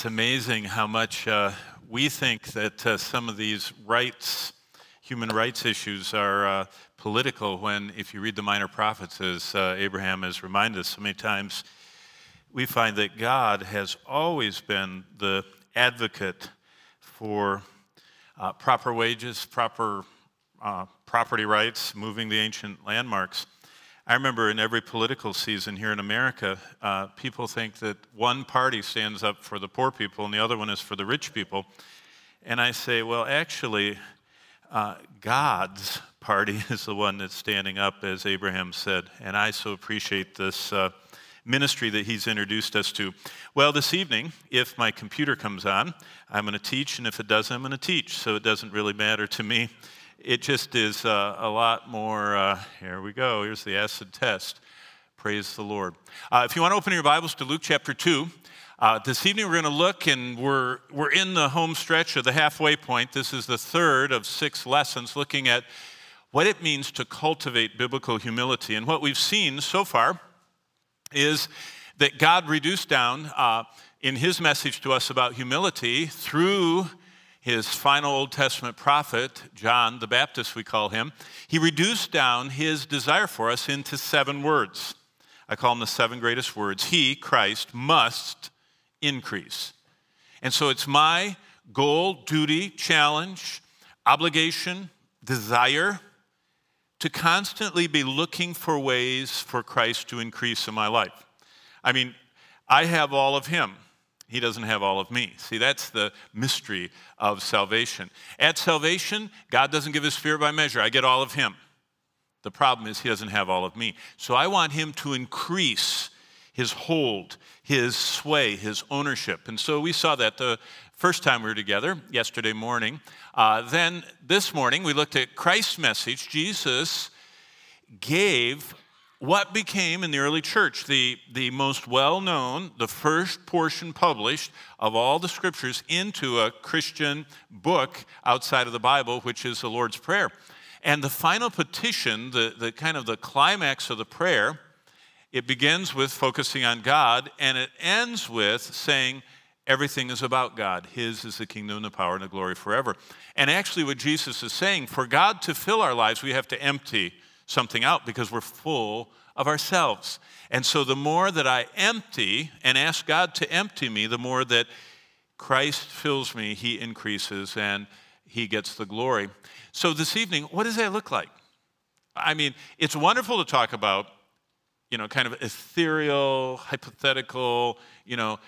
It's amazing how much uh, we think that uh, some of these rights, human rights issues, are uh, political when, if you read the minor prophets, as uh, Abraham has reminded us so many times, we find that God has always been the advocate for uh, proper wages, proper uh, property rights, moving the ancient landmarks. I remember in every political season here in America, uh, people think that one party stands up for the poor people and the other one is for the rich people. And I say, well, actually, uh, God's party is the one that's standing up, as Abraham said. And I so appreciate this uh, ministry that he's introduced us to. Well, this evening, if my computer comes on, I'm going to teach, and if it doesn't, I'm going to teach. So it doesn't really matter to me it just is uh, a lot more. Uh, here we go. Here's the acid test. Praise the Lord. Uh, if you want to open your Bibles to Luke chapter 2, uh, this evening we're going to look, and we're, we're in the home stretch of the halfway point. This is the third of six lessons looking at what it means to cultivate biblical humility. And what we've seen so far is that God reduced down uh, in his message to us about humility through his final Old Testament prophet, John the Baptist, we call him, he reduced down his desire for us into seven words. I call them the seven greatest words. He, Christ, must increase. And so it's my goal, duty, challenge, obligation, desire to constantly be looking for ways for Christ to increase in my life. I mean, I have all of him. He doesn't have all of me. See, that's the mystery of salvation. At salvation, God doesn't give us fear by measure. I get all of Him. The problem is, He doesn't have all of me. So I want Him to increase His hold, His sway, His ownership. And so we saw that the first time we were together, yesterday morning. Uh, then this morning, we looked at Christ's message. Jesus gave what became in the early church the, the most well known, the first portion published of all the scriptures into a Christian book outside of the Bible, which is the Lord's Prayer. And the final petition, the, the kind of the climax of the prayer, it begins with focusing on God and it ends with saying, Everything is about God. His is the kingdom, and the power, and the glory forever. And actually, what Jesus is saying, for God to fill our lives, we have to empty something out because we're full of ourselves. And so the more that I empty and ask God to empty me, the more that Christ fills me, He increases and He gets the glory. So this evening, what does that look like? I mean, it's wonderful to talk about, you know, kind of ethereal, hypothetical, you know,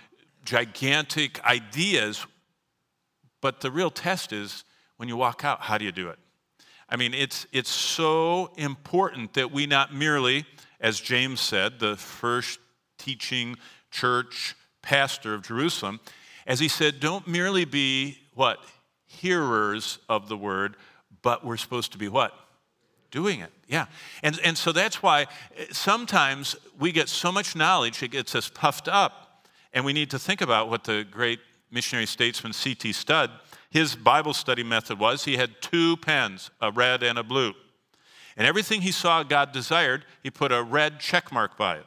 gigantic ideas, but the real test is when you walk out, how do you do it? I mean, it's, it's so important that we not merely, as James said, the first teaching church pastor of Jerusalem, as he said, don't merely be what? Hearers of the word, but we're supposed to be what? Doing it. Yeah. And, and so that's why eh, sometimes we get so much knowledge, it gets us puffed up. And we need to think about what the great missionary statesman C.T. Studd his Bible study method was he had two pens, a red and a blue. And everything he saw God desired, he put a red check mark by it.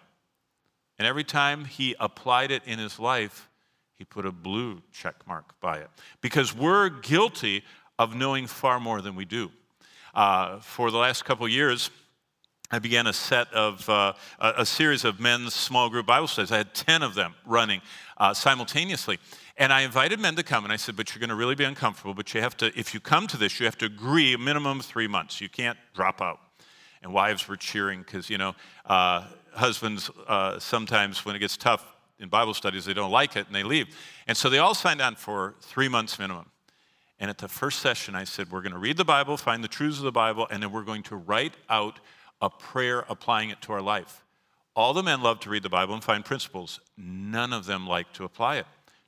And every time he applied it in his life, he put a blue check mark by it. Because we're guilty of knowing far more than we do. Uh, for the last couple years, I began a set of uh, a, series of men's small group Bible studies. I had 10 of them running uh, simultaneously. And I invited men to come, and I said, but you're going to really be uncomfortable, but you have to, if you come to this, you have to agree a minimum of three months. You can't drop out. And wives were cheering because, you know, uh, husbands uh, sometimes, when it gets tough in Bible studies, they don't like it and they leave. And so they all signed on for three months minimum. And at the first session, I said, We're going to read the Bible, find the truths of the Bible, and then we're going to write out a prayer applying it to our life. All the men love to read the Bible and find principles, none of them like to apply it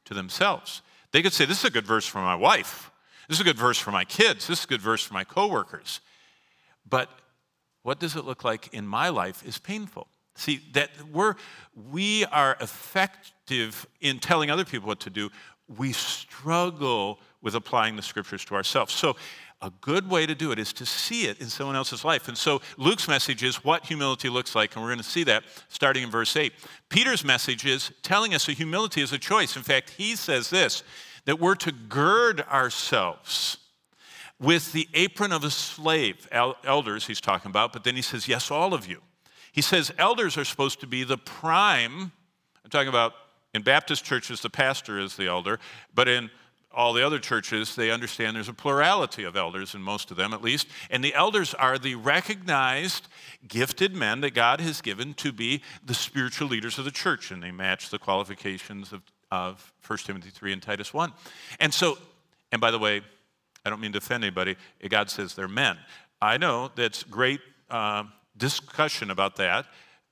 to themselves. They could say, This is a good verse for my wife. This is a good verse for my kids. This is a good verse for my coworkers. But what does it look like in my life is painful. See, that we're, we are effective in telling other people what to do. We struggle with applying the scriptures to ourselves. So a good way to do it is to see it in someone else's life. And so Luke's message is what humility looks like, and we're going to see that starting in verse 8. Peter's message is telling us that humility is a choice. In fact, he says this that we're to gird ourselves with the apron of a slave. Elders, he's talking about, but then he says, yes, all of you. He says elders are supposed to be the prime. I'm talking about in Baptist churches, the pastor is the elder, but in all the other churches, they understand there's a plurality of elders, in most of them at least. And the elders are the recognized, gifted men that God has given to be the spiritual leaders of the church. And they match the qualifications of, of 1 Timothy 3 and Titus 1. And so, and by the way, I don't mean to offend anybody, God says they're men. I know that's great uh, discussion about that,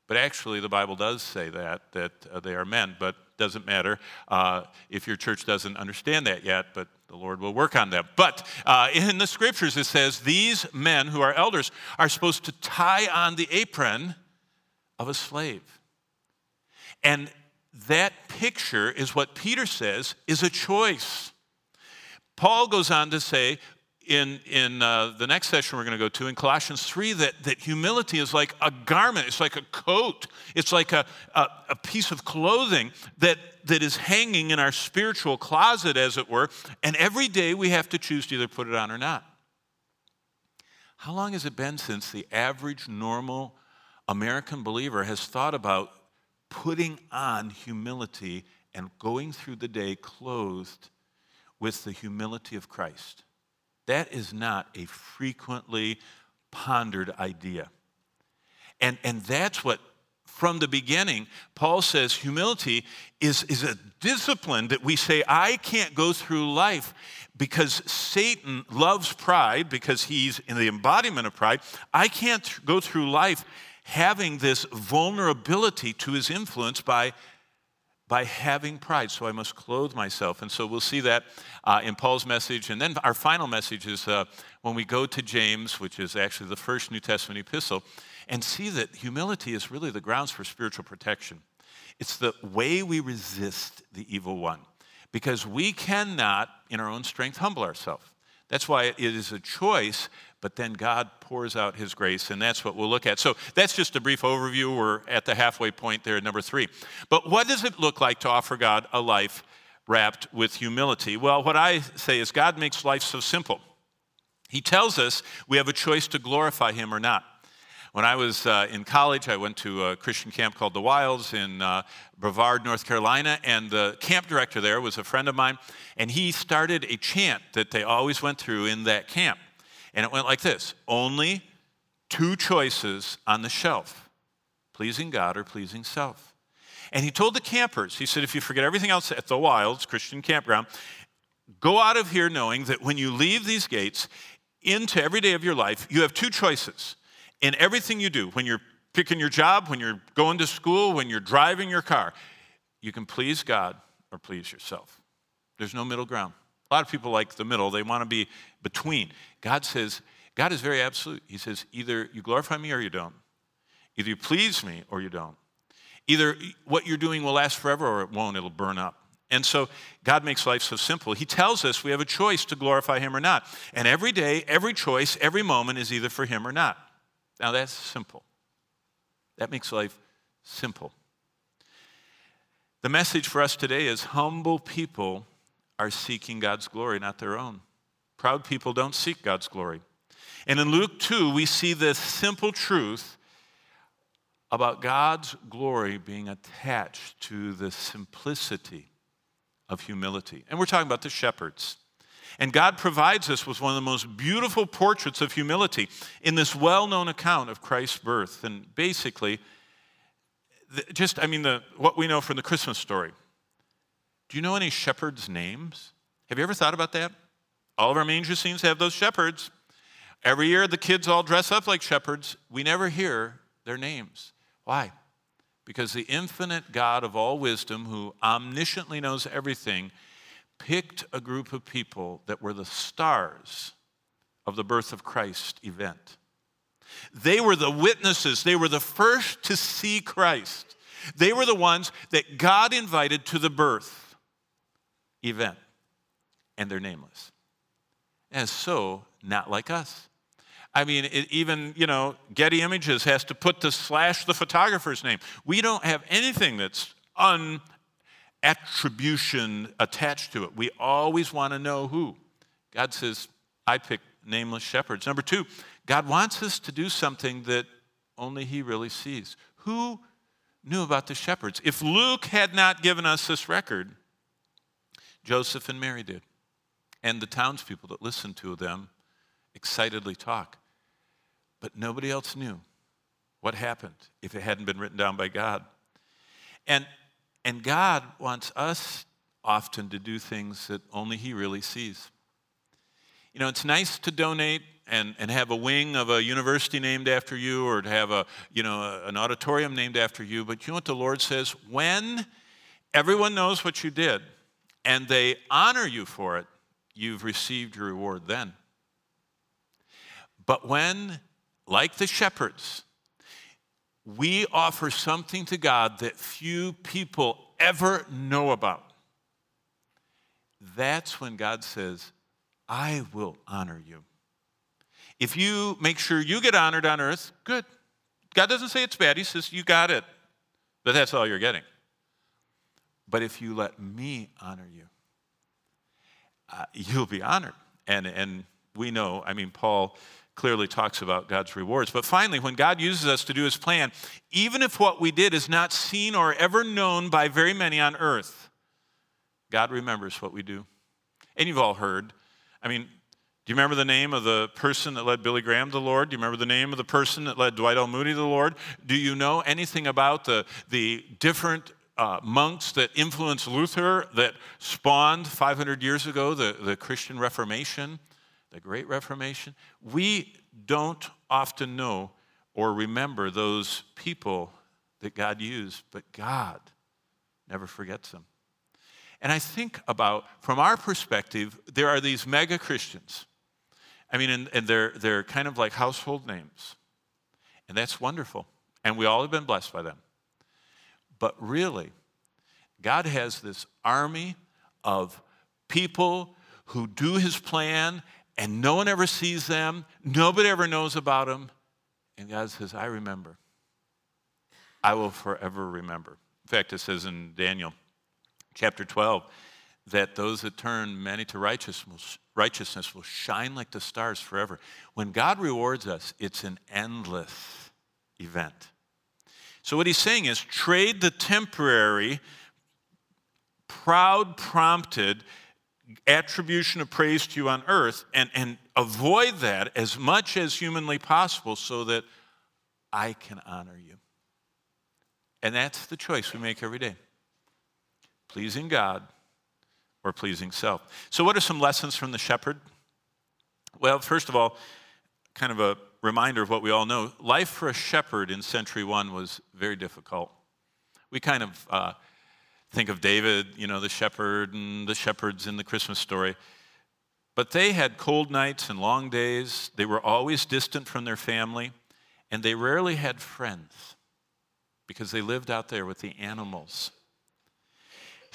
but actually the Bible does say that, that uh, they are men. But doesn't matter uh, if your church doesn't understand that yet, but the Lord will work on them. But uh, in the scriptures, it says these men who are elders are supposed to tie on the apron of a slave. And that picture is what Peter says is a choice. Paul goes on to say in, in uh, the next session we're going to go to in Colossians 3 that, that humility is like a garment, it's like a coat, it's like a, a, a, piece of clothing that, that is hanging in our spiritual closet, as it were, and every day we have to choose to either put it on or not. How long has it been since the average, normal American believer has thought about putting on humility and going through the day clothed with the humility of Christ? That is not a frequently pondered idea. And, and that's what, from the beginning, Paul says humility is, is a discipline that we say, I can't go through life because Satan loves pride, because he's in the embodiment of pride. I can't go through life having this vulnerability to his influence by by having pride. So I must clothe myself. And so we'll see that uh, in Paul's message. And then our final message is uh, when we go to James, which is actually the first New Testament epistle, and see that humility is really the grounds for spiritual protection. It's the way we resist the evil one because we cannot, in our own strength, humble ourselves. That's why it is a choice but then God pours out his grace, and that's what we'll look at. So that's just a brief overview. We're at the halfway point there, number three. But what does it look like to offer God a life wrapped with humility? Well, what I say is God makes life so simple. He tells us we have a choice to glorify him or not. When I was uh, in college, I went to a Christian camp called the Wilds in uh, Brevard, North Carolina, and the camp director there was a friend of mine, and he started a chant that they always went through in that camp. And it went like this only two choices on the shelf pleasing God or pleasing self. And he told the campers, he said, if you forget everything else at the Wilds, Christian campground, go out of here knowing that when you leave these gates into every day of your life, you have two choices in everything you do. When you're picking your job, when you're going to school, when you're driving your car, you can please God or please yourself. There's no middle ground. A lot of people like the middle, they want to be between. God says, God is very absolute. He says, either you glorify me or you don't. Either you please me or you don't. Either what you're doing will last forever or it won't, it'll burn up. And so God makes life so simple. He tells us we have a choice to glorify Him or not. And every day, every choice, every moment is either for Him or not. Now that's simple. That makes life simple. The message for us today is humble people are seeking God's glory, not their own. Proud people don't seek God's glory. And in Luke 2, we see this simple truth about God's glory being attached to the simplicity of humility. And we're talking about the shepherds. And God provides us with one of the most beautiful portraits of humility in this well known account of Christ's birth. And basically, just, I mean, the, what we know from the Christmas story do you know any shepherds' names? Have you ever thought about that? All of our manger scenes have those shepherds. Every year, the kids all dress up like shepherds. We never hear their names. Why? Because the infinite God of all wisdom, who omnisciently knows everything, picked a group of people that were the stars of the birth of Christ event. They were the witnesses, they were the first to see Christ. They were the ones that God invited to the birth event, and they're nameless. And so not like us. I mean, it, even, you know, Getty Images has to put the slash the photographer's name. We don't have anything that's un attribution attached to it. We always want to know who. God says, I pick nameless shepherds. Number two, God wants us to do something that only He really sees. Who knew about the shepherds? If Luke had not given us this record, Joseph and Mary did. And the townspeople that listened to them excitedly talk. But nobody else knew what happened if it hadn't been written down by God. And, and God wants us often to do things that only He really sees. You know, it's nice to donate and, and have a wing of a university named after you or to have a, you know, a, an auditorium named after you, but you know what the Lord says? When everyone knows what you did and they honor you for it, you've received your reward then. But when, like the shepherds, we offer something to God that few people ever know about, that's when God says, I will honor you. If you make sure you get honored on earth, good. God doesn't say it's bad, He says you got it, but that's all you're getting. But if you let me honor you, uh, you'll be honored. And, and we know, I mean, Paul clearly talks about God's rewards. But finally, when God uses us to do his plan, even if what we did is not seen or ever known by very many on earth, God remembers what we do. And you've all heard. I mean, do you remember the name of the person that led Billy Graham to the Lord? Do you remember the name of the person that led Dwight L. Moody to the Lord? Do you know anything about the, the different uh, monks that influenced Luther that spawned 500 years ago the, the Christian Reformation, the Great Reformation? We don't often know or remember those people that God used, but God never forgets them. And I think about, from our perspective, there are these mega Christians I mean, and, and they're, they're kind of like household names. And that's wonderful. And we all have been blessed by them. But really, God has this army of people who do his plan and no one ever sees them, nobody ever knows about them. And God says, I remember. I will forever remember. In fact, it says in Daniel chapter 12 that those that turn many to righteousness righteousness will shine like the stars forever. When God rewards us, it's an endless event. So, what he's saying is trade the temporary, proud, prompted attribution of praise to you on earth and, and avoid that as much as humanly possible so that I can honor you. And that's the choice we make every day pleasing God or pleasing self. So, what are some lessons from the shepherd? Well, first of all, kind of a reminder of what we all know life for a shepherd in century one was very difficult. We kind of uh, think of David, you know, the shepherd and the shepherds in the Christmas story. But they had cold nights and long days. They were always distant from their family, and they rarely had friends because they lived out there with the animals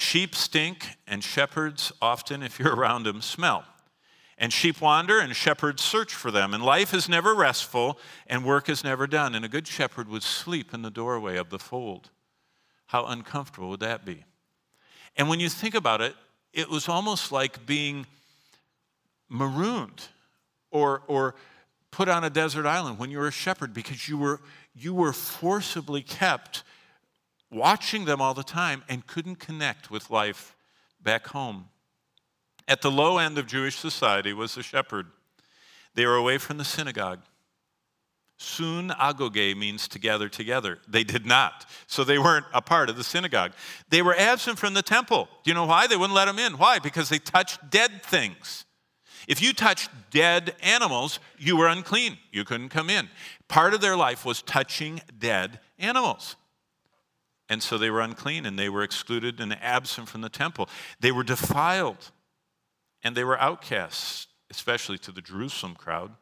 Sheep stink, and shepherds often, if you're around them, smell. And sheep wander, and shepherds search for them. And life is never restful, and work is never done. And a good shepherd would sleep in the doorway of the fold. How uncomfortable would that be? And when you think about it, it was almost like being marooned or, or put on a desert island when you were a shepherd because you were, you were forcibly kept watching them all the time and couldn't connect with life back home. At the low end of Jewish society was the shepherd. They were away from the synagogue. Soon agoge means to gather together. They did not. So they weren't a part of the synagogue. They were absent from the temple. Do you know why? They wouldn't let them in. Why? Because they touched dead things. If you touched dead animals, you were unclean. You couldn't come in. Part of their life was touching dead animals. And so they were unclean and they were excluded and absent from the temple. They were defiled and they were outcasts, especially to the Jerusalem crowd.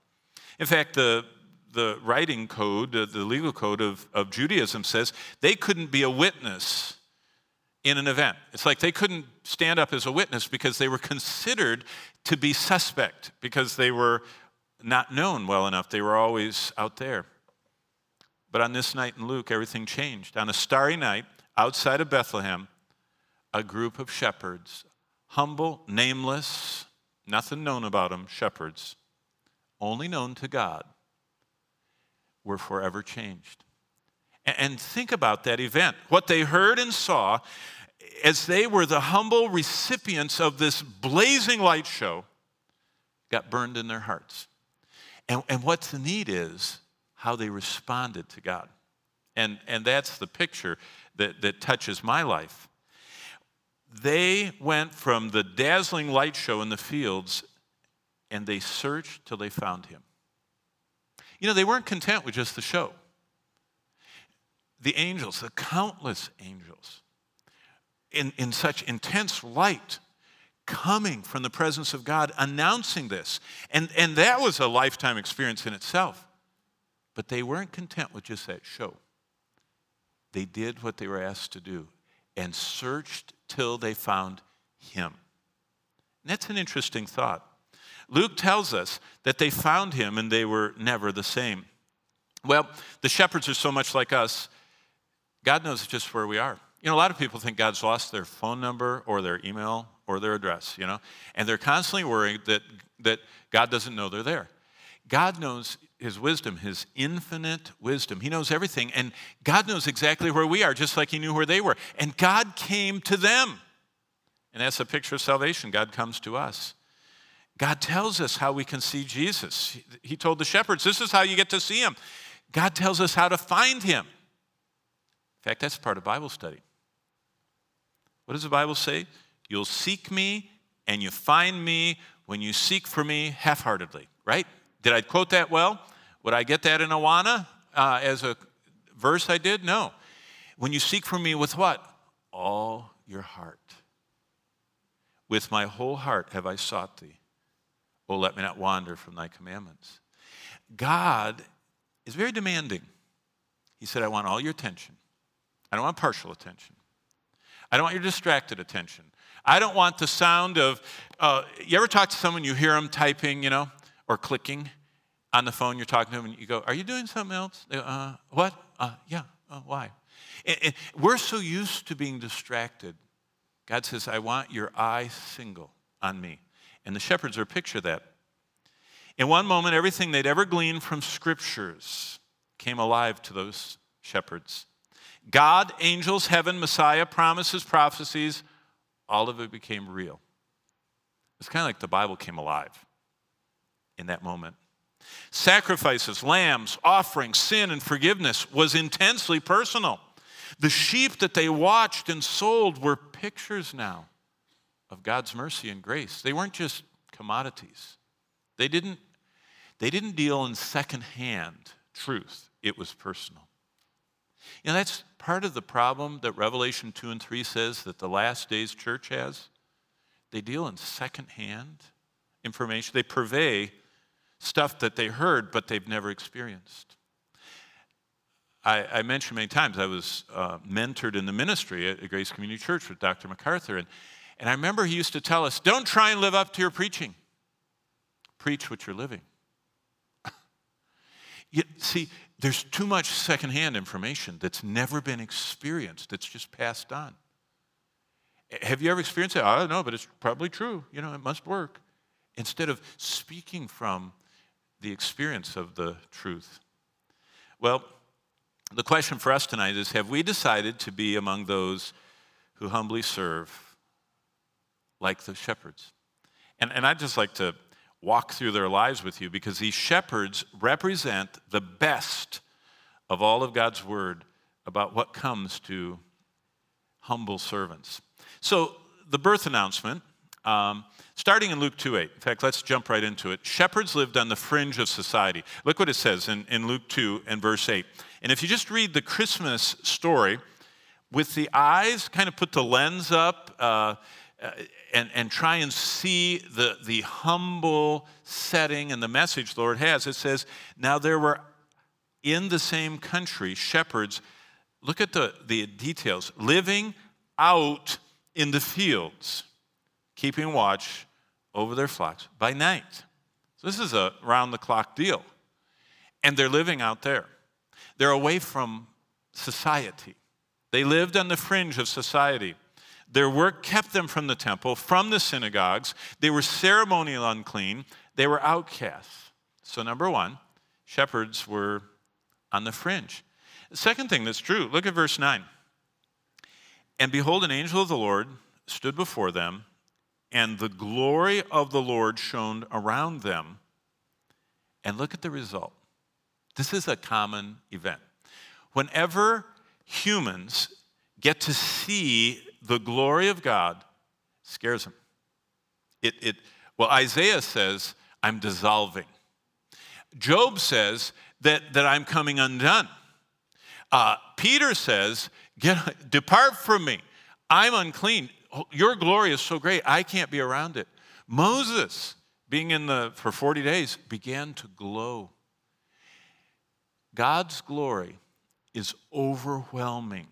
In fact, the, the writing code, the legal code of, of Judaism says they couldn't be a witness in an event. It's like they couldn't stand up as a witness because they were considered to be suspect because they were not known well enough. They were always out there. But on this night in Luke, everything changed. On a starry night outside of Bethlehem, a group of shepherds, humble, nameless, nothing known about them, shepherds, only known to God, were forever changed. And think about that event. What they heard and saw as they were the humble recipients of this blazing light show got burned in their hearts. And, and what's need is how they responded to God. And, and that's the picture that, that touches my life. They went from the dazzling light show in the fields and they searched till they found him. You know, they weren't content with just the show. The angels, the countless angels, in, in such intense light, coming from the presence of God, announcing this. And, and that was a lifetime experience in itself. But they weren't content with just that show. They did what they were asked to do and searched till they found him. And that's an interesting thought. Luke tells us that they found him and they were never the same. Well, the shepherds are so much like us. God knows just where we are. You know, a lot of people think God's lost their phone number or their email or their address, you know, and they're constantly worried that, that God doesn't know they're there. God knows his wisdom, his infinite wisdom. He knows everything, and God knows exactly where we are, just like he knew where they were. And God came to them. And that's a picture of salvation. God comes to us. God tells us how we can see Jesus. He told the shepherds, This is how you get to see him. God tells us how to find him. In fact, that's part of Bible study. What does the Bible say? You'll seek me and you find me when you seek for me half heartedly, right? Did I quote that well? Would I get that in Awana uh, as a verse I did? No. When you seek for me with what? All your heart. With my whole heart have I sought thee. Oh, let me not wander from thy commandments. God is very demanding. He said, I want all your attention. I don't want partial attention. I don't want your distracted attention. I don't want the sound of, uh, you ever talk to someone, you hear them typing, you know, or clicking on the phone, you're talking to them, and you go, Are you doing something else? Go, uh, what? Uh, yeah, uh, why? And, and we're so used to being distracted. God says, I want your eye single on me. And the shepherds are picture that. In one moment, everything they'd ever gleaned from scriptures came alive to those shepherds. God, angels, heaven, Messiah, promises, prophecies, all of it became real. It's kind of like the Bible came alive in that moment. Sacrifices, lambs, offerings, sin, and forgiveness was intensely personal. The sheep that they watched and sold were pictures now of God's mercy and grace. They weren't just commodities. They didn't, they didn't deal in secondhand truth, it was personal. You know, that's part of the problem that Revelation 2 and 3 says that the last days church has. They deal in secondhand information, they purvey stuff that they heard but they've never experienced. I, I mentioned many times I was uh, mentored in the ministry at Grace Community Church with Dr. MacArthur, and, and I remember he used to tell us don't try and live up to your preaching, preach what you're living. you, see, there's too much secondhand information that's never been experienced, that's just passed on. Have you ever experienced it? I don't know, but it's probably true. You know, it must work. Instead of speaking from the experience of the truth. Well, the question for us tonight is Have we decided to be among those who humbly serve like the shepherds? And, and I'd just like to walk through their lives with you because these shepherds represent the best of all of God's word about what comes to humble servants. So, the birth announcement, um, starting in Luke 2 8. In fact, let's jump right into it. Shepherds lived on the fringe of society. Look what it says in, in Luke 2 and verse 8. And if you just read the Christmas story with the eyes, kind of put the lens up, uh, uh, and, and try and see the, the humble setting and the message the Lord has. It says, Now there were in the same country shepherds, look at the, the details, living out in the fields, keeping watch over their flocks by night. So this is a round the clock deal. And they're living out there. They're away from society. They lived on the fringe of society. Their work kept them from the temple, from the synagogues. They were ceremonial unclean. They were outcasts. So, number one, shepherds were on the fringe. The second thing that's true, look at verse 9. And behold, an angel of the Lord stood before them, and the glory of the Lord shone around them. And look at the result. This is a common event. Whenever humans get to see the glory of God, scares them. It, it, well, Isaiah says, I'm dissolving. Job says that, that I'm coming undone. Uh, Peter says, Depart from me. I'm unclean. Oh, your glory is so great, I can't be around it. Moses, being in the for 40 days, began to glow. God's glory is overwhelming.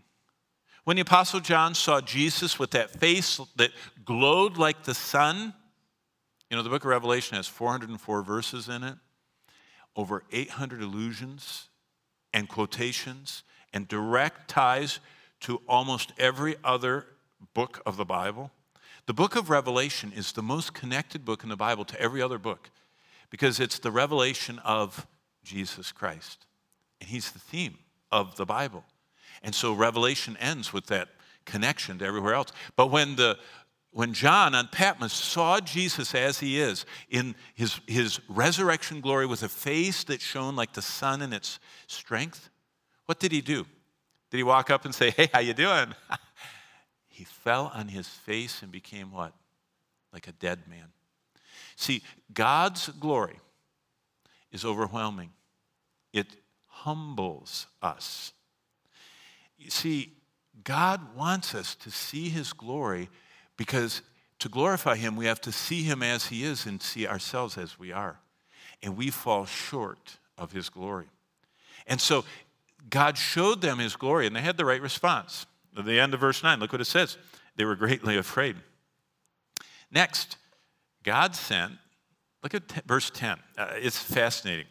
When the Apostle John saw Jesus with that face that glowed like the sun, you know, the book of Revelation has 404 verses in it, over 800 allusions and quotations and direct ties to almost every other book of the Bible. The book of Revelation is the most connected book in the Bible to every other book because it's the revelation of Jesus Christ. And he's the theme of the Bible. And so Revelation ends with that connection to everywhere else. But when the when John on Patmos saw Jesus as he is in his, his resurrection glory with a face that shone like the sun in its strength, what did he do? Did he walk up and say, "Hey, how you doing?" he fell on his face and became what? Like a dead man. See, God's glory is overwhelming. It humbles us. You see, God wants us to see his glory because to glorify him, we have to see him as he is and see ourselves as we are. And we fall short of his glory. And so God showed them his glory, and they had the right response. The end of verse 9, look what it says. They were greatly afraid. Next, God sent, look at t- verse 10. Uh, it's fascinating.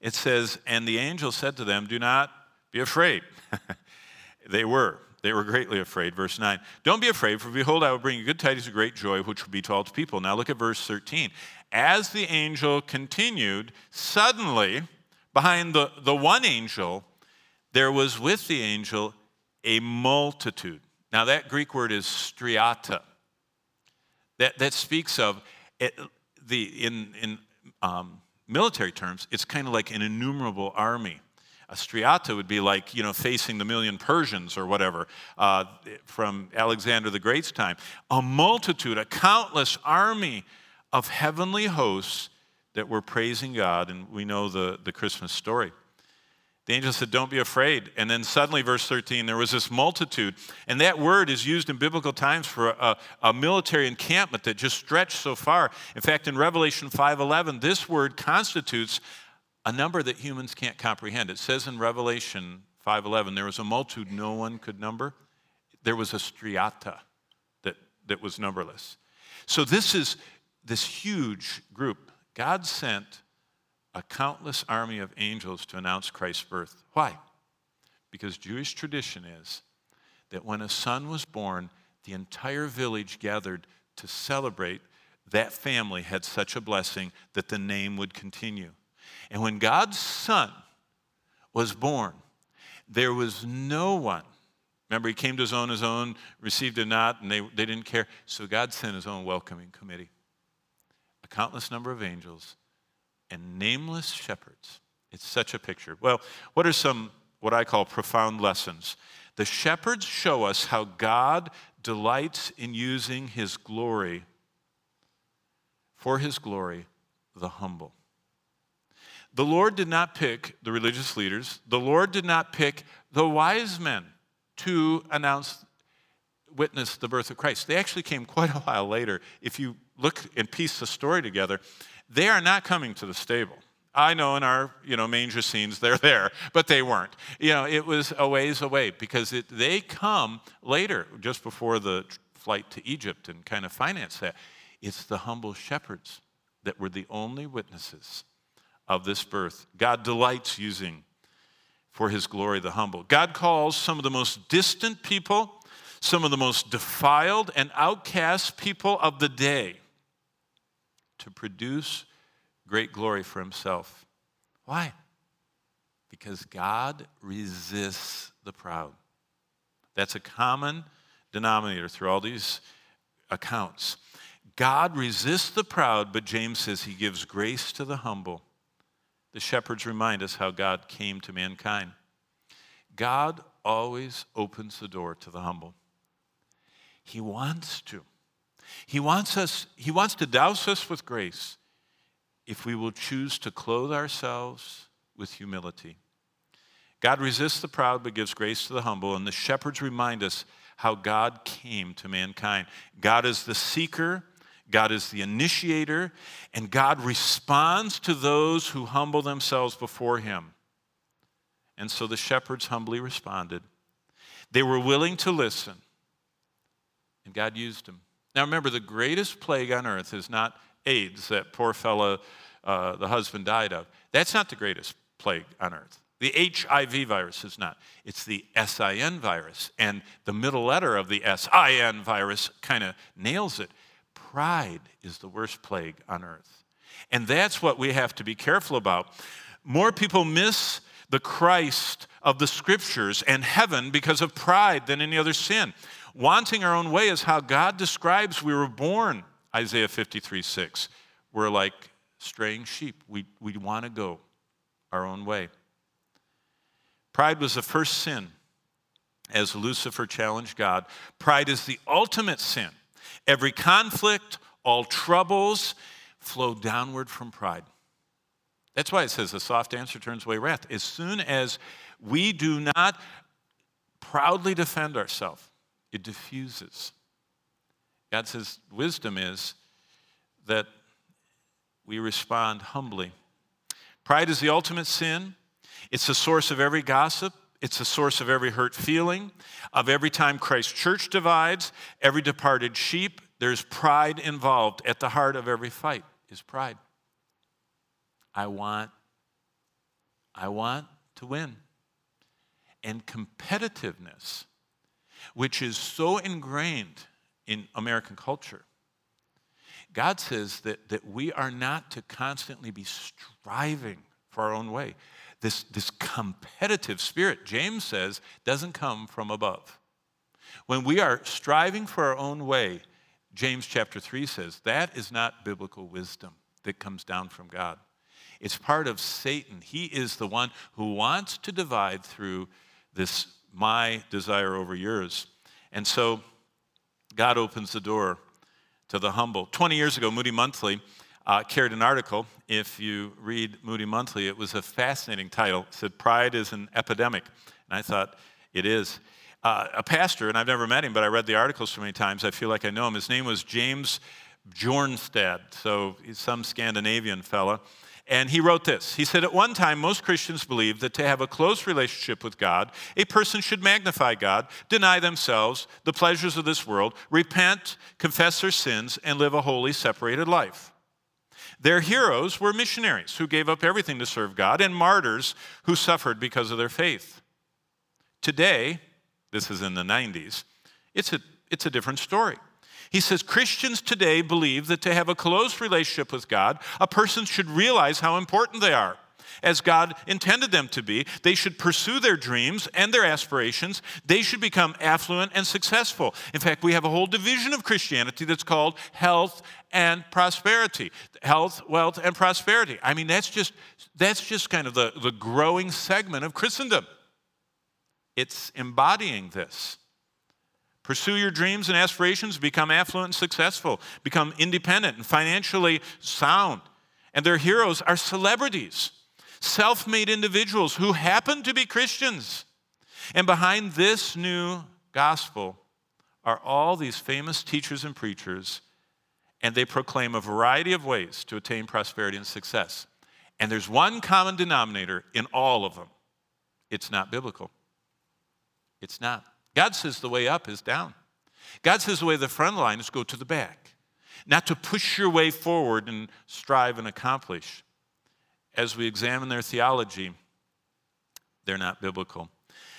It says, And the angel said to them, Do not be afraid. They were. They were greatly afraid. Verse 9. Don't be afraid, for behold, I will bring you good tidings of great joy, which will be to all people. Now look at verse 13. As the angel continued, suddenly, behind the, the one angel, there was with the angel a multitude. Now that Greek word is stratia. That, that speaks of it, the, in, in um, military terms, it's kind of like an innumerable army. A stratia would be like, you know, facing the million Persians or whatever uh, from Alexander the Great's time. A multitude, a countless army of heavenly hosts that were praising God, and we know the, the Christmas story. The angel said, Don't be afraid. And then suddenly, verse 13, there was this multitude. And that word is used in biblical times for a, a military encampment that just stretched so far. In fact, in Revelation 5.11, this word constitutes a number that humans can't comprehend. It says in Revelation 5:11, there was a multitude no one could number. There was a stratia that, that was numberless. So this is this huge group. God sent a countless army of angels to announce Christ's birth. Why? Because Jewish tradition is that when a son was born, the entire village gathered to celebrate that family had such a blessing that the name would continue. And when God's son was born, there was no one. Remember, he came to his own, his own received him not, and they, they didn't care. So God sent his own welcoming committee a countless number of angels and nameless shepherds. It's such a picture. Well, what are some, what I call profound lessons? The shepherds show us how God delights in using his glory, for his glory, the humble. The Lord did not pick the religious leaders, the Lord did not pick the wise men to announce, witness the birth of Christ. They actually came quite a while later. If you look and piece the story together, they are not coming to the stable. I know in our you know manger scenes they're there, but they weren't. You know, it was a ways away because it, they come later, just before the flight to Egypt and kind of finance that. It's the humble shepherds that were the only witnesses of this birth. God delights using for his glory the humble. God calls some of the most distant people, some of the most defiled and outcast people of the day to produce great glory for himself. Why? Because God resists the proud. That's a common denominator through all these accounts. God resists the proud, but James says he gives grace to the humble. The shepherds remind us how God came to mankind. God always opens the door to the humble. He wants to. He wants us, he wants to douse us with grace if we will choose to clothe ourselves with humility. God resists the proud but gives grace to the humble, and the shepherds remind us how God came to mankind. God is the seeker, God is the initiator, and God responds to those who humble themselves before Him. And so the shepherds humbly responded. They were willing to listen, and God used them. Now remember, the greatest plague on earth is not AIDS that poor fellow, uh, the husband died of. That's not the greatest plague on earth. The HIV virus is not. It's the SIN virus. And the middle letter of the SIN virus kind of nails it. Pride is the worst plague on earth. And that's what we have to be careful about. More people miss the Christ of the scriptures and heaven because of pride than any other sin. Wanting our own way is how God describes we were born, Isaiah 53 6. We're like straying sheep. We, we want to go our own way. Pride was the first sin as Lucifer challenged God. Pride is the ultimate sin. Every conflict, all troubles flow downward from pride. That's why it says a soft answer turns away wrath. As soon as we do not proudly defend ourselves, it diffuses. God says wisdom is that we respond humbly. Pride is the ultimate sin. It's the source of every gossip. It's the source of every hurt feeling, of every time Christ church divides, every departed sheep. There's pride involved. At the heart of every fight is pride. I want, I want to win. And competitiveness, which is so ingrained in American culture. God says that, that we are not to constantly be striving for our own way this, this competitive spirit, James says, doesn't come from above. When we are striving for our own way, James chapter 3 says, that is not biblical wisdom that comes down from God. It's part of Satan. He is the one who wants to divide through this my desire over yours. And so God opens the door to the humble. 20 years ago, Moody Monthly uh, carried an article. If you read Moody Monthly, it was a fascinating title. It said, Pride is an Epidemic. And I thought, it is. Uh, a pastor, and I've never met him, but I read the article so many times, I feel like I know him. His name was James Bjornstad, so he's some Scandinavian fella. And he wrote this. He said, At one time, most Christians believed that to have a close relationship with God, a person should magnify God, deny themselves the pleasures of this world, repent, confess their sins, and live a holy, separated life. Their heroes were missionaries who gave up everything to serve God and martyrs who suffered because of their faith. Today, this is in the 90s, it's a, it's a different story. He says Christians today believe that to have a close relationship with God, a person should realize how important they are as God intended them to be. They should pursue their dreams and their aspirations. They should become affluent and successful. In fact, we have a whole division of Christianity that's called health and prosperity. Health, wealth, and prosperity. I mean, that's just, that's just kind of the, the growing segment of Christendom. It's embodying this. Pursue your dreams and aspirations, become affluent and successful, become independent and financially sound. And their heroes are celebrities self made individuals who happen to be Christians. And behind this new gospel are all these famous teachers and preachers, and they proclaim a variety of ways to attain prosperity and success. And there's one common denominator in all of them it's not biblical. It's not. God says the way up is down. God says the way the front line is go to the back. not to push your way forward and strive and accomplish. As we examine their theology, they're not biblical.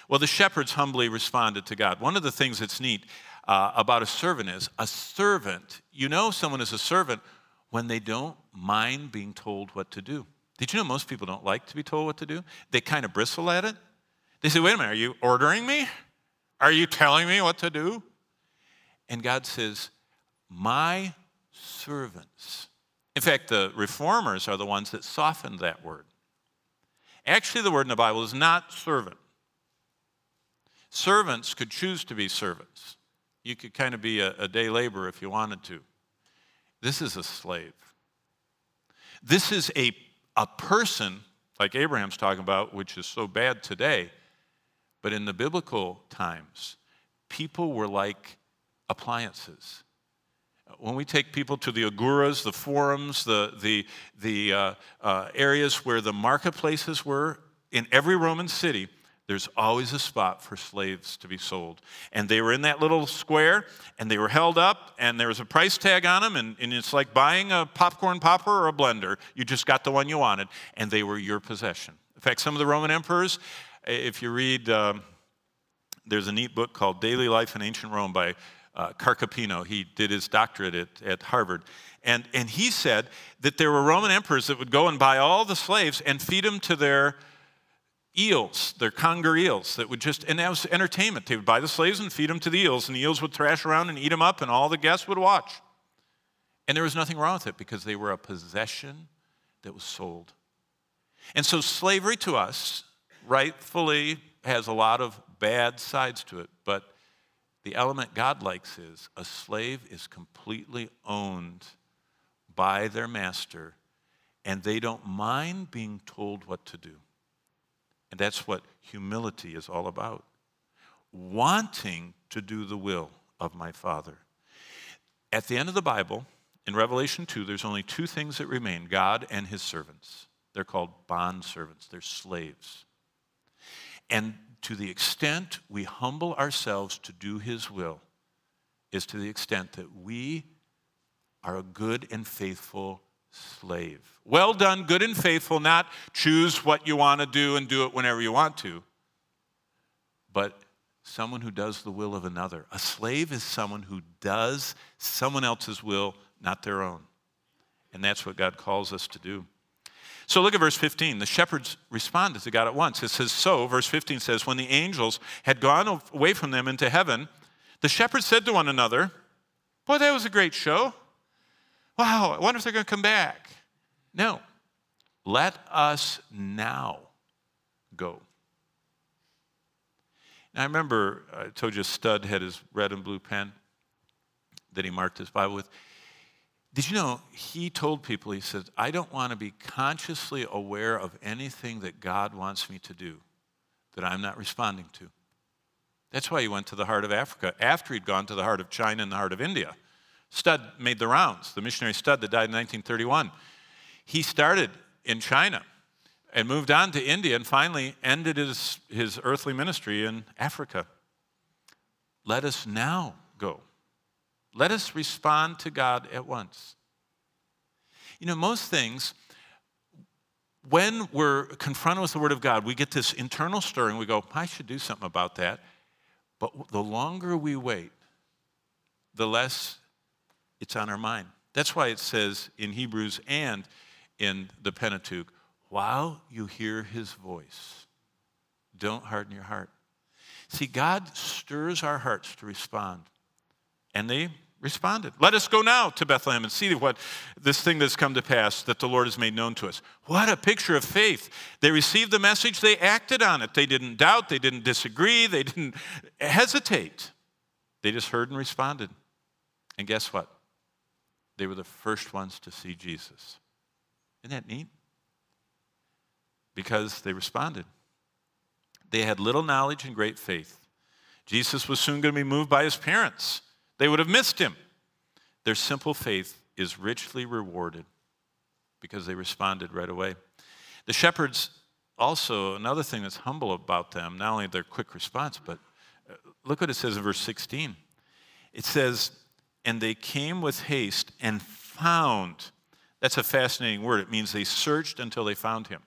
Well, the shepherds humbly responded to God. One of the things that's neat uh, about a servant is a servant, you know, someone is a servant when they don't mind being told what to do. Did you know most people don't like to be told what to do? They kind of bristle at it. They say, wait a minute, are you ordering me? Are you telling me what to do? And God says, My servants. In fact, the reformers are the ones that softened that word. Actually, the word in the Bible is not servant. Servants could choose to be servants. You could kind of be a, a day laborer if you wanted to. This is a slave. This is a, a person, like Abraham's talking about, which is so bad today. But in the biblical times, people were like appliances. When we take people to the agoras, the forums, the, the, the uh, uh, areas where the marketplaces were, in every Roman city, there's always a spot for slaves to be sold. And they were in that little square, and they were held up, and there was a price tag on them, and, and, it's like buying a popcorn popper or a blender. You just got the one you wanted, and they were your possession. In fact, some of the Roman emperors, if you read, um, there's a neat book called Daily Life in Ancient Rome by uh, Carcopino. He did his doctorate at, at Harvard. And, and he said that there were Roman emperors that would go and buy all the slaves and feed them to their eels, their conger eels, that would just, and that was entertainment. They would buy the slaves and feed them to the eels, and the eels would thrash around and eat them up, and all the guests would watch. And there was nothing wrong with it because they were a possession that was sold. And so slavery to us rightfully has a lot of bad sides to it, but the element God likes is a slave is completely owned by their master, and they don't mind being told what to do. And that's what humility is all about wanting to do the will of my Father. At the end of the Bible, in Revelation 2, there's only two things that remain God and his servants. They're called bond servants, they're slaves. And to the extent we humble ourselves to do his will, is to the extent that we are a good and faithful slave. Well done, good and faithful, not choose what you want to do and do it whenever you want to, but someone who does the will of another. A slave is someone who does someone else's will, not their own. And that's what God calls us to do. So look at verse 15. The shepherds responded to God at once. It says, So, verse 15 says, When the angels had gone away from them into heaven, the shepherds said to one another, Boy, that was a great show. Wow, I wonder if they're going to come back. No. Let us now go. Now, I remember I told you Studd had his red and blue pen that he marked his Bible with. Did you know he told people, he said, I don't want to be consciously aware of anything that God wants me to do that I'm not responding to. That's why he went to the heart of Africa after he'd gone to the heart of China and the heart of India. Studd made the rounds, the missionary Studd that died in 1931. He started in China and moved on to India and finally ended his, his earthly ministry in Africa. Let us now go. Let us respond to God at once. You know, most things, when we're confronted with the Word of God, we get this internal stirring. We go, I should do something about that. But the longer we wait, the less it's on our mind. That's why it says in Hebrews and in the Pentateuch, while you hear his voice, don't harden your heart. See, God stirs our hearts to respond. And they responded. Let us go now to Bethlehem and see what this thing that's come to pass that the Lord has made known to us. What a picture of faith. They received the message, they acted on it. They didn't doubt, they didn't disagree, they didn't hesitate. They just heard and responded. And guess what? They were the first ones to see Jesus. Isn't that neat? Because they responded. They had little knowledge and great faith. Jesus was soon going to be moved by his parents. They would have missed him. Their simple faith is richly rewarded because they responded right away. The shepherds also, another thing that's humble about them, not only their quick response, but uh, look what it says in verse 16. It says, and they came with haste and found. That's a fascinating word. It means they searched until they found him.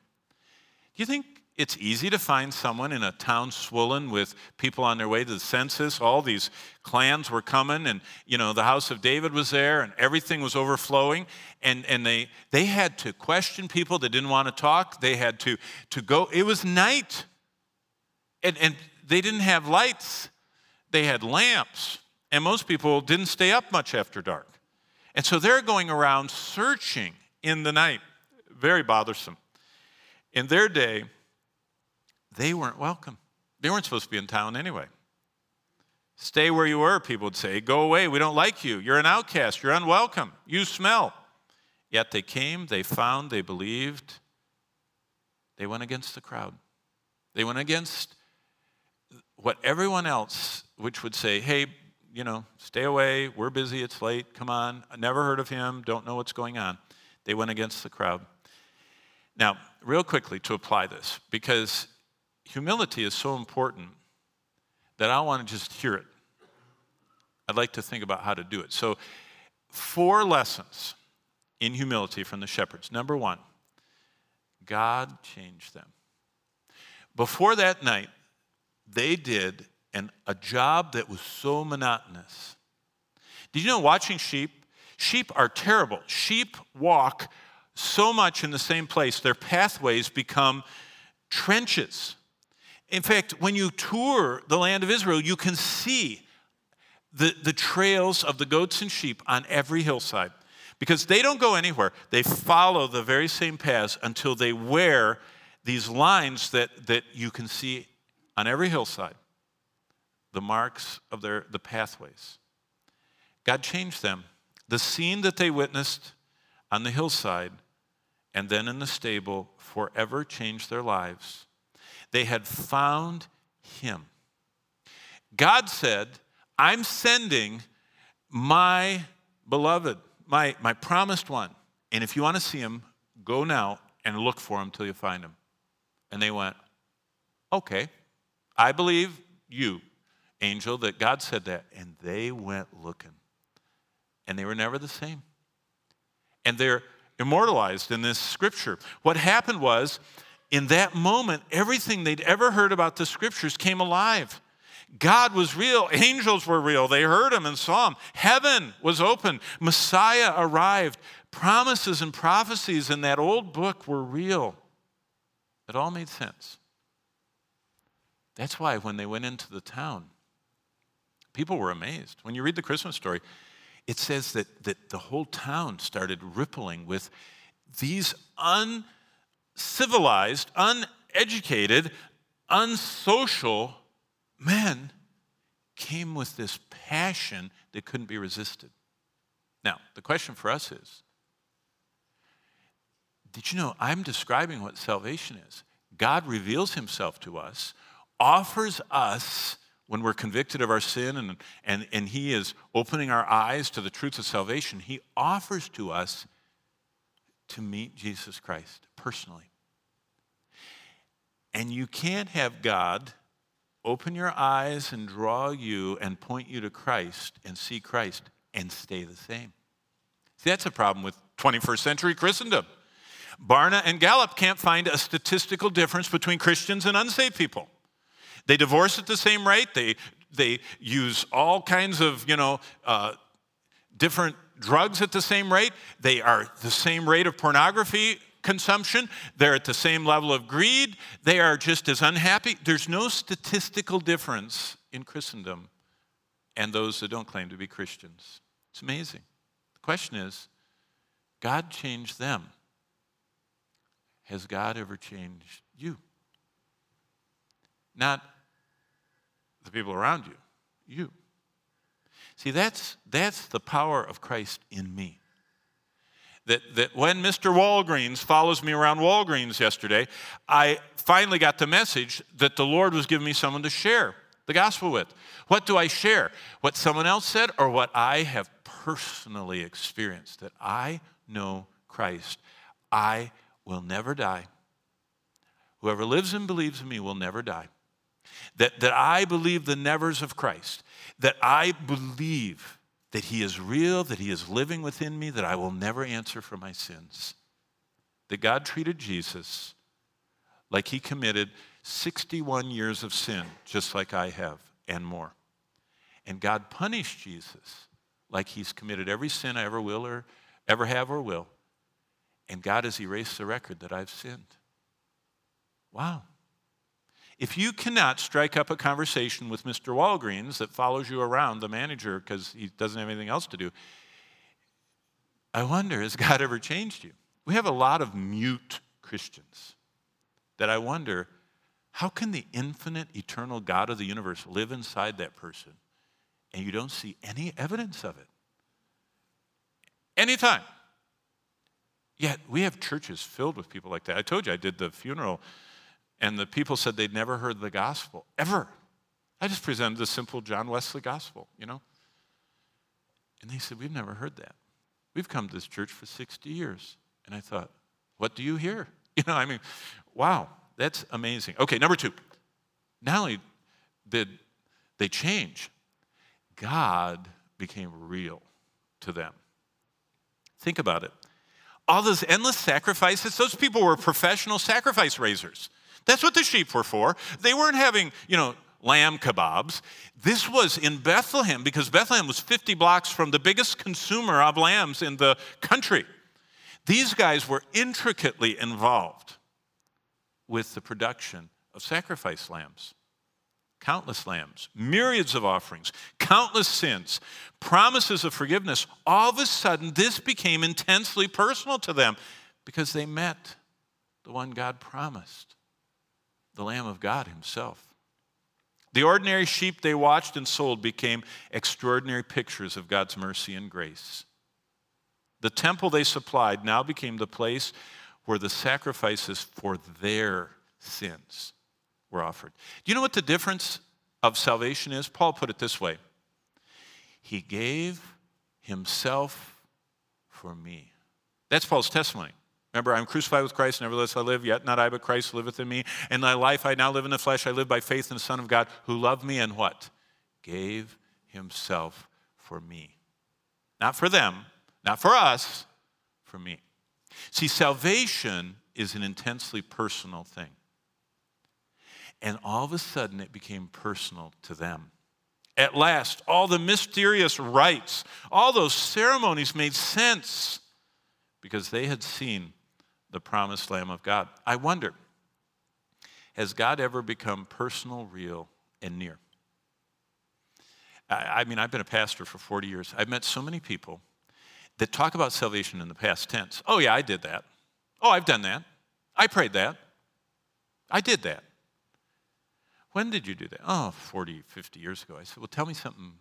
Do you think it's easy to find someone in a town swollen with people on their way to the census. All these clans were coming, and you know the house of David was there, and everything was overflowing. And, and they they had to question people that didn't want to talk. They had to to go. It was night, and, and they didn't have lights. They had lamps, and most people didn't stay up much after dark. And so they're going around searching in the night. Very bothersome. In their day, they weren't welcome. They weren't supposed to be in town anyway. Stay where you were, people would say. Go away. We don't like you. You're an outcast. You're unwelcome. You smell. Yet they came, they found, they believed. They went against the crowd. They went against what everyone else, which would say, hey, you know, stay away. We're busy. It's late. Come on. I never heard of him. Don't know what's going on. They went against the crowd. Now, real quickly to apply this, because humility is so important that I want to just hear it. I'd like to think about how to do it. So, four lessons in humility from the shepherds. Number one, God changed them. Before that night, they did an, a job that was so monotonous. Did you know watching sheep? Sheep are terrible. Sheep walk so much in the same place, their pathways become trenches. In fact, when you tour the land of Israel, you can see the, the trails of the goats and sheep on every hillside because they don't go anywhere. They follow the very same paths until they wear these lines that, that you can see on every hillside the marks of their, the pathways. God changed them. The scene that they witnessed on the hillside and then in the stable forever changed their lives they had found him. God said, I'm sending my beloved, my, my promised one. And if you want to see him, go now and look for him till you find him. And they went, Okay, I believe you, angel, that God said that. And they went looking. And they were never the same. And they're immortalized in this scripture. What happened was, in that moment, everything they'd ever heard about the scriptures came alive. God was real. Angels were real. They heard him and saw him. Heaven was open. Messiah arrived. Promises and prophecies in that old book were real. It all made sense. That's why when they went into the town, people were amazed. When you read the Christmas story, it says that, that the whole town started rippling with these un civilized, uneducated, unsocial men came with this passion that couldn't be resisted. Now, the question for us is Did you know I'm describing what salvation is? God reveals himself to us, offers us when we're convicted of our sin and, and, and he is opening our eyes to the truth of salvation, he offers to us to meet Jesus Christ personally. And you can't have God open your eyes and draw you and point you to Christ and see Christ and stay the same. See, that's a problem with 21st century Christendom. Barna and Gallup can't find a statistical difference between Christians and unsaved people. They divorce at the same rate. They, they use all kinds of, you know, uh, different drugs at the same rate. They are the same rate of pornography consumption. They're at the same level of greed. They are just as unhappy. There's no statistical difference in Christendom and those that don't claim to be Christians. It's amazing. The question is God changed them. Has God ever changed you? Not the people around you, you. See, that's, that's the power of Christ in me. That, that when Mr. Walgreens follows me around Walgreens yesterday, I finally got the message that the Lord was giving me someone to share the gospel with. What do I share? What someone else said or what I have personally experienced? That I know Christ. I will never die. Whoever lives and believes in me will never die. That, that I believe the nevers of Christ that I believe that He is real, that He is living within me, that I will never answer for my sins. That God treated Jesus like He committed 61 years of sin, just like I have, and more. And God punished Jesus like He's committed every sin I ever will or ever have or will. And God has erased the record that I've sinned. Wow. If you cannot strike up a conversation with Mr. Walgreens that follows you around, the manager, because he doesn't have anything else to do, I wonder, has God ever changed you? We have a lot of mute Christians that I wonder, how can the infinite, eternal God of the universe live inside that person and you don't see any evidence of it? Anytime. Yet we have churches filled with people like that. I told you I did the funeral and the people said they'd never heard the gospel, ever. I just presented the simple John Wesley gospel, you know? And they said, We've never heard that. We've come to this church for 60 years. And I thought, What do you hear? You know, I mean, wow, that's amazing. Okay, number two. Not only did they change, God became real to them. Think about it. All those endless sacrifices, those people were professional sacrifice raisers. That's what the sheep were for. They weren't having, you know, lamb kebabs. This was in Bethlehem because Bethlehem was 50 blocks from the biggest consumer of lambs in the country. These guys were intricately involved with the production of sacrifice lambs. Countless lambs, myriads of offerings, countless sins, promises of forgiveness. All of a sudden, this became intensely personal to them because they met the one God promised the Lamb of God Himself. The ordinary sheep they watched and sold became extraordinary pictures of God's mercy and grace. The temple they supplied now became the place where the sacrifices for their sins were offered. Do you know what the difference of salvation is? Paul put it this way He gave Himself for me. That's Paul's testimony. Remember, I'm crucified with Christ, nevertheless I live, yet not I, but Christ liveth in me. And my life I now live in the flesh, I live by faith in the Son of God, who loved me and what? Gave himself for me. Not for them, not for us, for me. See, salvation is an intensely personal thing. And all of a sudden, it became personal to them. At last, all the mysterious rites, all those ceremonies made sense because they had seen the promised Lamb of God. I wonder, has God ever become personal, real, and near? I, I mean, I've been a pastor for 40 years. I've met so many people that talk about salvation in the past tense. Oh, yeah, I did that. Oh, I've done that. I prayed that. I did that. When did you do that? Oh, 40, 50 years ago. I said, Well, tell me something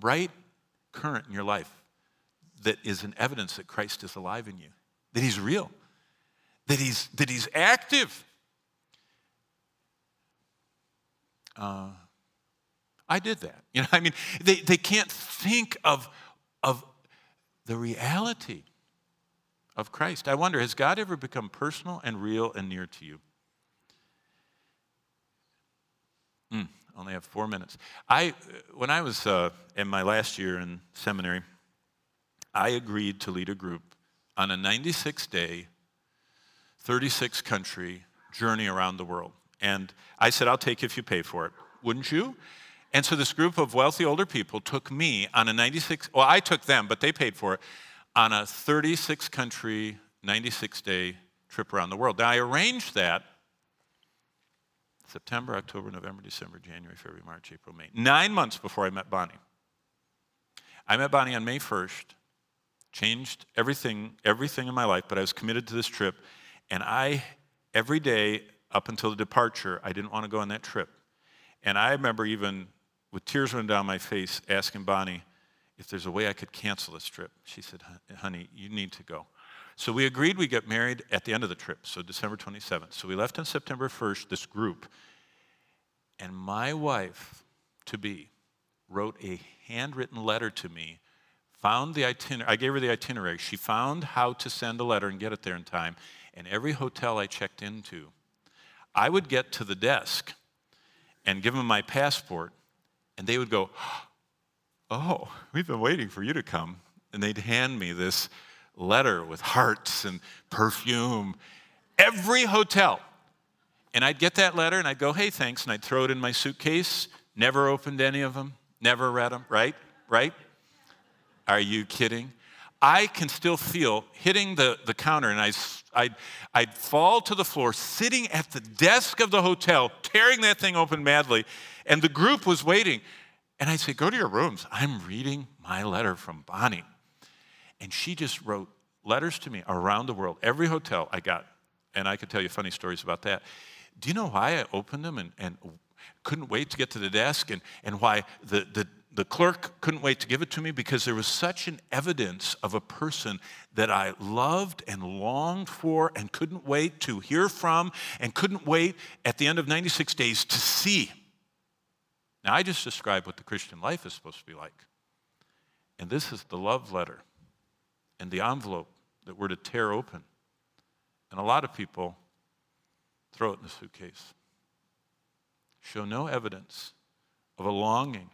right current in your life that is an evidence that Christ is alive in you that he's real, that he's, that he's active. Uh, I did that. You know, I mean, they, they can't think of, of the reality of Christ. I wonder, has God ever become personal and real and near to you? Mm, only have four minutes. I, when I was uh, in my last year in seminary, I agreed to lead a group on a 96 day, 36 country journey around the world. And I said, I'll take you if you pay for it. Wouldn't you? And so this group of wealthy older people took me on a 96, well, I took them, but they paid for it, on a 36 country, 96 day trip around the world. Now, I arranged that September, October, November, December, January, February, March, April, May. Nine months before I met Bonnie. I met Bonnie on May 1st, changed everything, everything in my life, but I was committed to this trip. And I, every day up until the departure, I didn't want to go on that trip. And I remember even with tears running down my face asking Bonnie if there's a way I could cancel this trip. She said, honey, you need to go. So we agreed we get married at the end of the trip, so December 27th. So we left on September 1st, this group. And my wife to be wrote a handwritten letter to me found the itinerary. I gave her the itinerary. She found how to send a letter and get it there in time. And every hotel I checked into, I would get to the desk and give them my passport, and they would go, Oh, we've been waiting for you to come. And they'd hand me this letter with hearts and perfume. Every hotel. And I'd get that letter and I'd go, hey, thanks. And I'd throw it in my suitcase. Never opened any of them, never read them, right? Right? Are you kidding? I can still feel hitting the, the counter, and I, I'd, I'd fall to the floor, sitting at the desk of the hotel, tearing that thing open madly, and the group was waiting. And I'd say, Go to your rooms. I'm reading my letter from Bonnie. And she just wrote letters to me around the world, every hotel I got. And I could tell you funny stories about that. Do you know why I opened them and, and couldn't wait to get to the desk and, and why the, the, the clerk couldn't wait to give it to me because there was such an evidence of a person that I loved and longed for and couldn't wait to hear from and couldn't wait at the end of 96 days to see. Now, I just described what the Christian life is supposed to be like. And this is the love letter and the envelope that we're to tear open. And a lot of people throw it in the suitcase. Show no evidence of a longing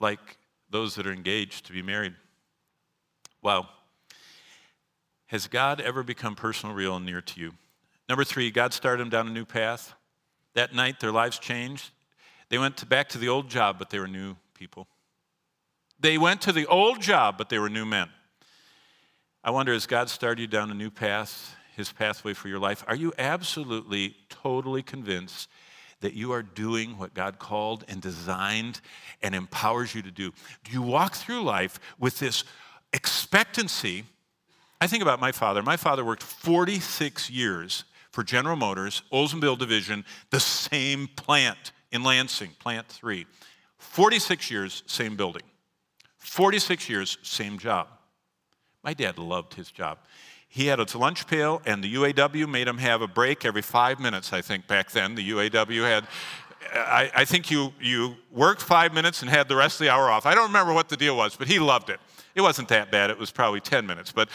like those that are engaged to be married. Wow. Has God ever become personal, real, and near to you? Number three, God started them down a new path. That night, their lives changed. They went to back to the old job, but they were new people. They went to the old job, but they were new men. I wonder, has God started you down a new path, his pathway for your life? Are you absolutely, totally convinced that you are doing what God called and designed and empowers you to do? Do you walk through life with this expectancy? I think about my father. My father worked 46 years for General Motors, Oldsmobile Division, the same plant in Lansing, Plant 3. 46 years, same building. 46 years, same job. My dad loved his job. He had a lunch pail, and the UAW made him have a break every five minutes, I think, back then. The UAW had, I, I think you, you worked five minutes and had the rest of the hour off. I don't remember what the deal was, but he loved it. It wasn't that bad, it was probably 10 minutes. But,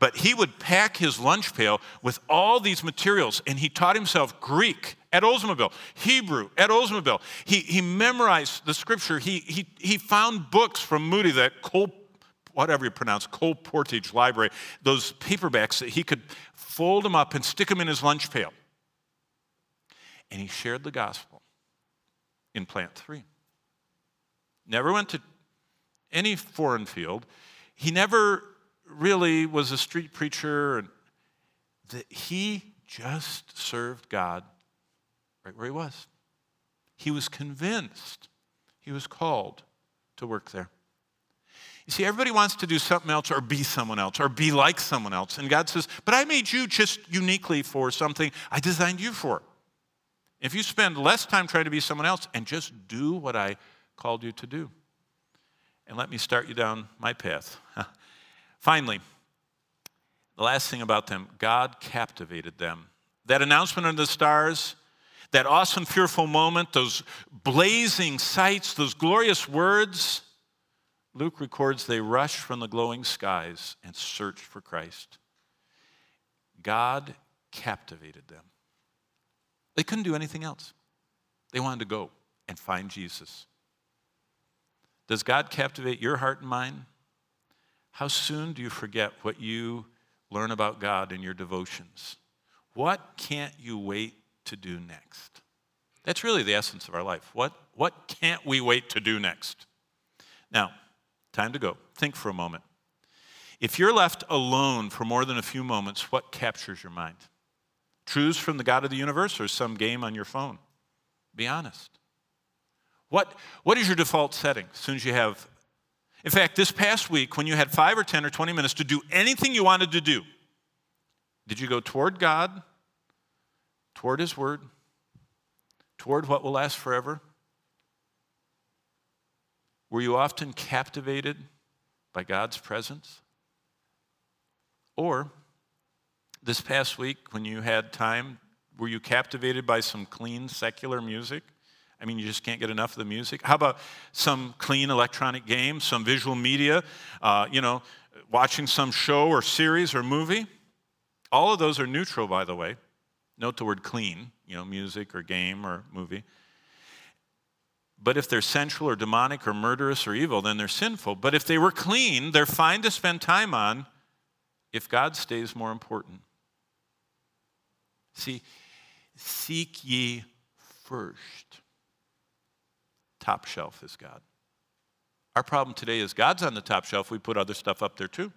but he would pack his lunch pail with all these materials, and he taught himself Greek at Oldsmobile, Hebrew at Oldsmobile. He, he memorized the scripture. He, he, he found books from Moody that Cole whatever you pronounce, Colportage Library, those paperbacks that he could fold them up and stick them in his lunch pail. And he shared the gospel in Plant 3. Never went to any foreign field. He never really was a street preacher. And that he just served God right where he was. He was convinced he was called to work there. You see, everybody wants to do something else or be someone else or be like someone else. And God says, But I made you just uniquely for something I designed you for. If you spend less time trying to be someone else and just do what I called you to do. And let me start you down my path. Finally, the last thing about them God captivated them. That announcement under the stars, that awesome, fearful moment, those blazing sights, those glorious words, Luke records they rushed from the glowing skies and searched for Christ. God captivated them. They couldn't do anything else. They wanted to go and find Jesus. Does God captivate your heart and mind? How soon do you forget what you learn about God in your devotions? What can't you wait to do next? That's really the essence of our life. What, what can't we wait to do next? Now, Time to go. Think for a moment. If you're left alone for more than a few moments, what captures your mind? Truths from the God of the universe or some game on your phone? Be honest. What, what is your default setting as soon as you have? In fact, this past week, when you had five or 10 or 20 minutes to do anything you wanted to do, did you go toward God, toward His Word, toward what will last forever? Were you often captivated by God's presence? Or this past week, when you had time, were you captivated by some clean secular music? I mean, you just can't get enough of the music. How about some clean electronic game, some visual media, uh, you know, watching some show or series or movie? All of those are neutral, by the way. Note the word clean, you know, music or game or movie. But if they're sensual or demonic or murderous or evil, then they're sinful. But if they were clean, they're fine to spend time on if God stays more important. See, seek ye first. Top shelf is God. Our problem today is God's on the top shelf. We put other stuff up there too.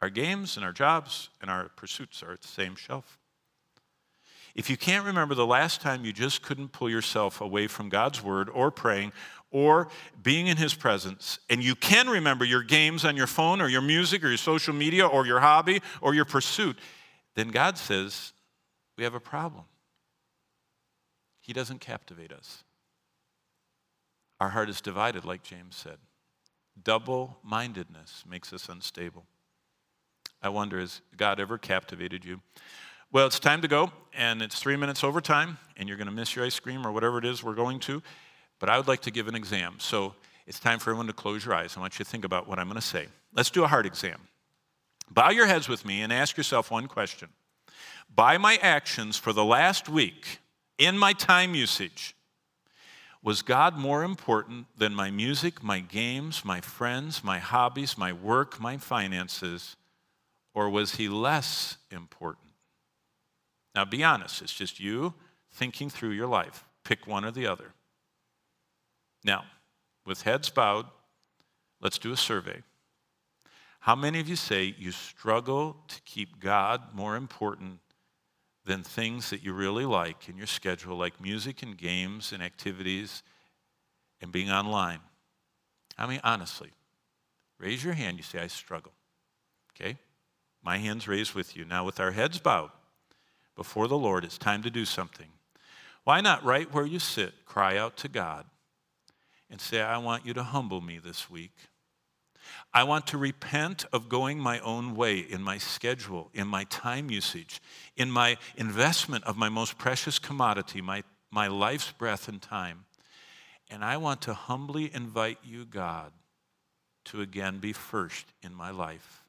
Our games and our jobs and our pursuits are at the same shelf. If you can't remember the last time you just couldn't pull yourself away from God's word or praying or being in his presence, and you can remember your games on your phone or your music or your social media or your hobby or your pursuit, then God says, we have a problem. He doesn't captivate us. Our heart is divided, like James said. Double mindedness makes us unstable. I wonder, has God ever captivated you? Well, it's time to go, and it's three minutes over time, and you're going to miss your ice cream or whatever it is we're going to. But I would like to give an exam. So it's time for everyone to close your eyes. I want you to think about what I'm going to say. Let's do a heart exam. Bow your heads with me and ask yourself one question. By my actions for the last week, in my time usage, was God more important than my music, my games, my friends, my hobbies, my work, my finances, or was he less important? Now be honest, it's just you thinking through your life. Pick one or the other. Now, with heads bowed, let's do a survey. How many of you say you struggle to keep God more important than things that you really like in your schedule, like music and games and activities and being online? I mean, honestly, raise your hand. You say, I struggle. Okay? My hand's raised with you. Now, with our heads bowed before the Lord, it's time to do something. Why not, right where you sit, cry out to God and say, I want you to humble me this week. I want to repent of going my own way in my schedule, in my time usage, in my investment of my most precious commodity, my, my life's breath and time. And I want to humbly invite you, God, to again be first in my life.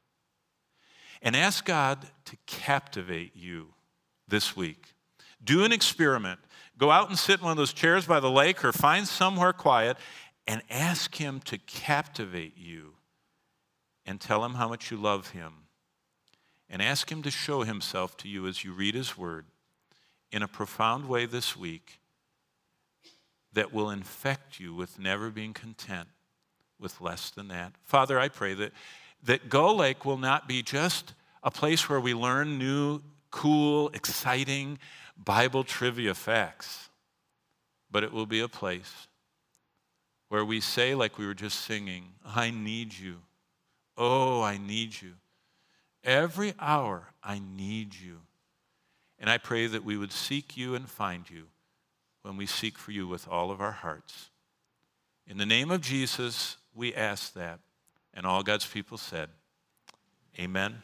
And ask God to captivate you this week. Do an experiment. Go out and sit in one of those chairs by the lake or find somewhere quiet and ask Him to captivate you and tell Him how much you love Him. And ask Him to show Himself to you as you read His Word in a profound way this week that will infect you with never being content with less than that. Father, I pray that, that Go Lake will not be just a place where we learn new, cool, exciting Bible trivia facts, but it will be a place where we say, like we were just singing, I need you. Oh, I need you. Every hour, I need you. And I pray that we would seek you and find you when we seek for you with all of our hearts. In the name of Jesus, we ask that. And all God's people said, Amen